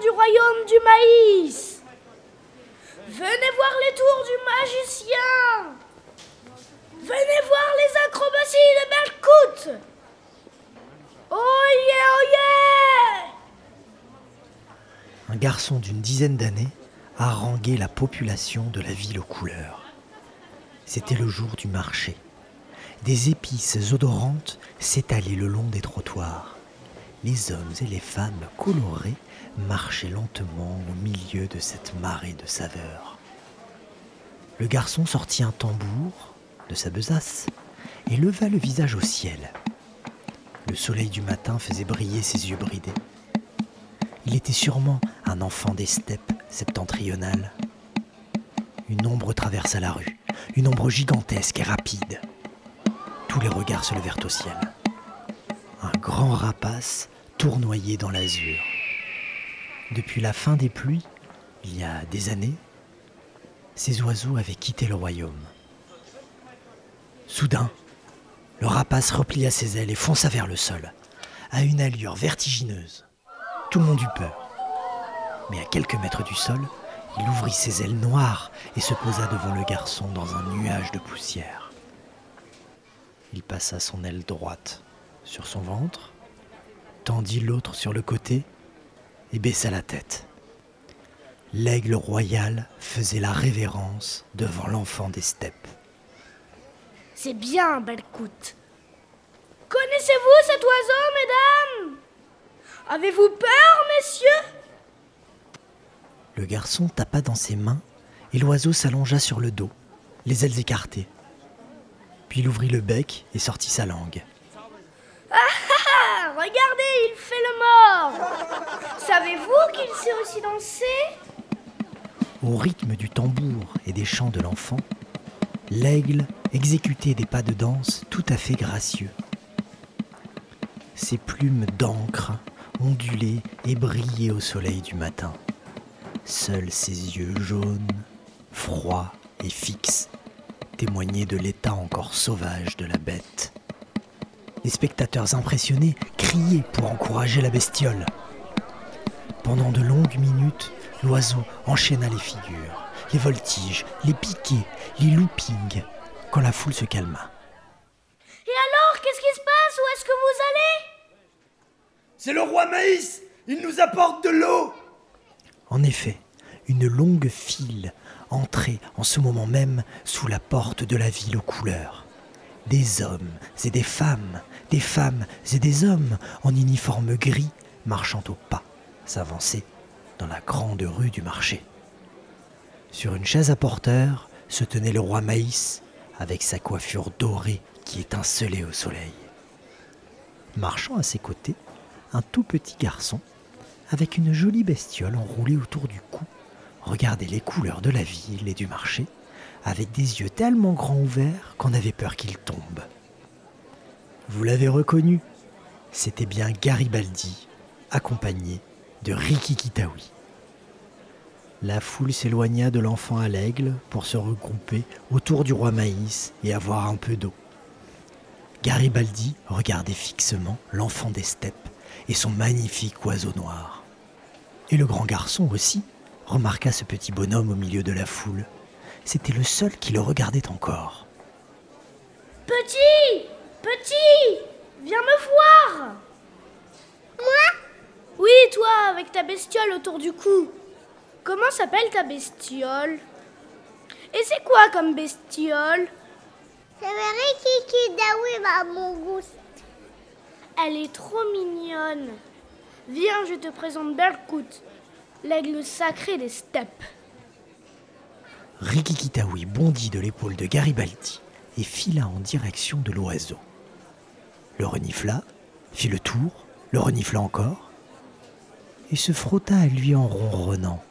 du royaume du maïs, venez voir les tours du magicien, venez voir les acrobaties de Malkout. Oh yeah, oh yeah Un garçon d'une dizaine d'années haranguait la population de la ville aux couleurs. C'était le jour du marché. Des épices odorantes s'étalaient le long des trottoirs. Les hommes et les femmes colorés marchaient lentement au milieu de cette marée de saveurs. Le garçon sortit un tambour de sa besace et leva le visage au ciel. Le soleil du matin faisait briller ses yeux bridés. Il était sûrement un enfant des steppes septentrionales. Une ombre traversa la rue, une ombre gigantesque et rapide. Tous les regards se levèrent au ciel. Un grand rapace tournoyait dans l'azur. Depuis la fin des pluies, il y a des années, ces oiseaux avaient quitté le royaume. Soudain, le rapace replia ses ailes et fonça vers le sol, à une allure vertigineuse. Tout le monde eut peur. Mais à quelques mètres du sol, il ouvrit ses ailes noires et se posa devant le garçon dans un nuage de poussière. Il passa son aile droite sur son ventre, tendit l'autre sur le côté et baissa la tête. L'aigle royal faisait la révérence devant l'enfant des steppes. C'est bien, Belcout. Connaissez-vous cet oiseau, mesdames? Avez-vous peur, messieurs? Le garçon tapa dans ses mains et l'oiseau s'allongea sur le dos, les ailes écartées. Puis il ouvrit le bec et sortit sa langue. Ah ah ah Regardez, il fait le Savez-vous qu'il sait aussi danser Au rythme du tambour et des chants de l'enfant, l'aigle exécutait des pas de danse tout à fait gracieux. Ses plumes d'encre ondulaient et brillaient au soleil du matin. Seuls ses yeux jaunes, froids et fixes témoignaient de l'état encore sauvage de la bête. Les spectateurs impressionnés criaient pour encourager la bestiole. Pendant de longues minutes, l'oiseau enchaîna les figures, les voltiges, les piquets, les loopings, quand la foule se calma. Et alors, qu'est-ce qui se passe? Où est-ce que vous allez? C'est le roi Maïs Il nous apporte de l'eau En effet, une longue file entrait en ce moment même sous la porte de la ville aux couleurs. Des hommes et des femmes, des femmes et des hommes en uniforme gris marchant au pas s'avançaient dans la grande rue du marché. Sur une chaise à porteur se tenait le roi Maïs avec sa coiffure dorée qui étincelait au soleil. Marchant à ses côtés, un tout petit garçon, avec une jolie bestiole enroulée autour du cou, regardait les couleurs de la ville et du marché avec des yeux tellement grands ouverts qu'on avait peur qu'il tombe. Vous l'avez reconnu, c'était bien Garibaldi, accompagné de Riki Kitawi. La foule s'éloigna de l'enfant à l'aigle pour se regrouper autour du roi Maïs et avoir un peu d'eau. Garibaldi regardait fixement l'enfant des steppes et son magnifique oiseau noir. Et le grand garçon aussi remarqua ce petit bonhomme au milieu de la foule. C'était le seul qui le regardait encore. Petit Petit Viens me voir Moi? Oui, toi, avec ta bestiole autour du cou. Comment s'appelle ta bestiole? Et c'est quoi comme bestiole? C'est Riki Dawi à mon goût. Elle est trop mignonne. Viens, je te présente Berkout, l'aigle sacré des steppes. Rikikitawi bondit de l'épaule de Garibaldi et fila en direction de l'oiseau. Le renifla, fit le tour, le renifla encore, et se frotta à lui en ronronnant.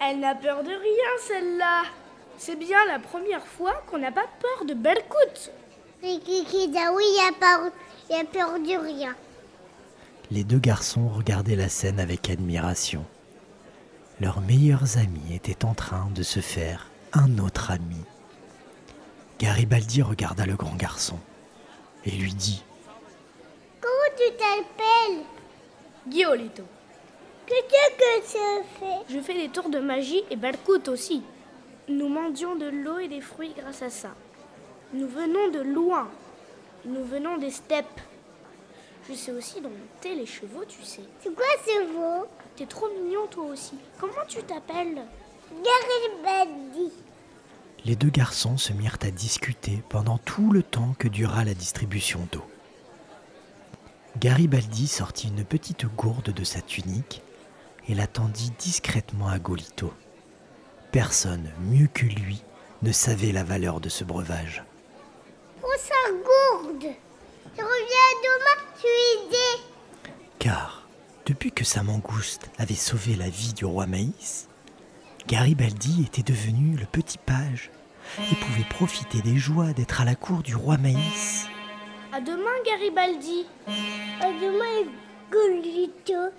Elle n'a peur de rien, celle-là. C'est bien la première fois qu'on n'a pas peur de Berkout. Riki Dawi a peur, il a peur de rien. Les deux garçons regardaient la scène avec admiration. Leurs meilleurs amis étaient en train de se faire un autre ami. Garibaldi regarda le grand garçon et lui dit Comment tu t'appelles? Guiolito. Qu'est-ce que ça fait? Je fais des tours de magie et Balcout aussi. Nous mendions de l'eau et des fruits grâce à ça. Nous venons de loin. Nous venons des steppes. Je sais aussi dompter les chevaux, tu sais. C'est quoi ce veau T'es trop mignon toi aussi. Comment tu t'appelles? Garibaldi. Les deux garçons se mirent à discuter pendant tout le temps que dura la distribution d'eau. Garibaldi sortit une petite gourde de sa tunique et la tendit discrètement à Golito. Personne, mieux que lui, ne savait la valeur de ce breuvage. Prends sa gourde. Je reviens demain, tu es. Car, depuis que sa mangouste avait sauvé la vie du roi Maïs, Garibaldi était devenu le petit page et pouvait profiter des joies d'être à la cour du roi Maïs. À demain, Garibaldi. À demain, Golito.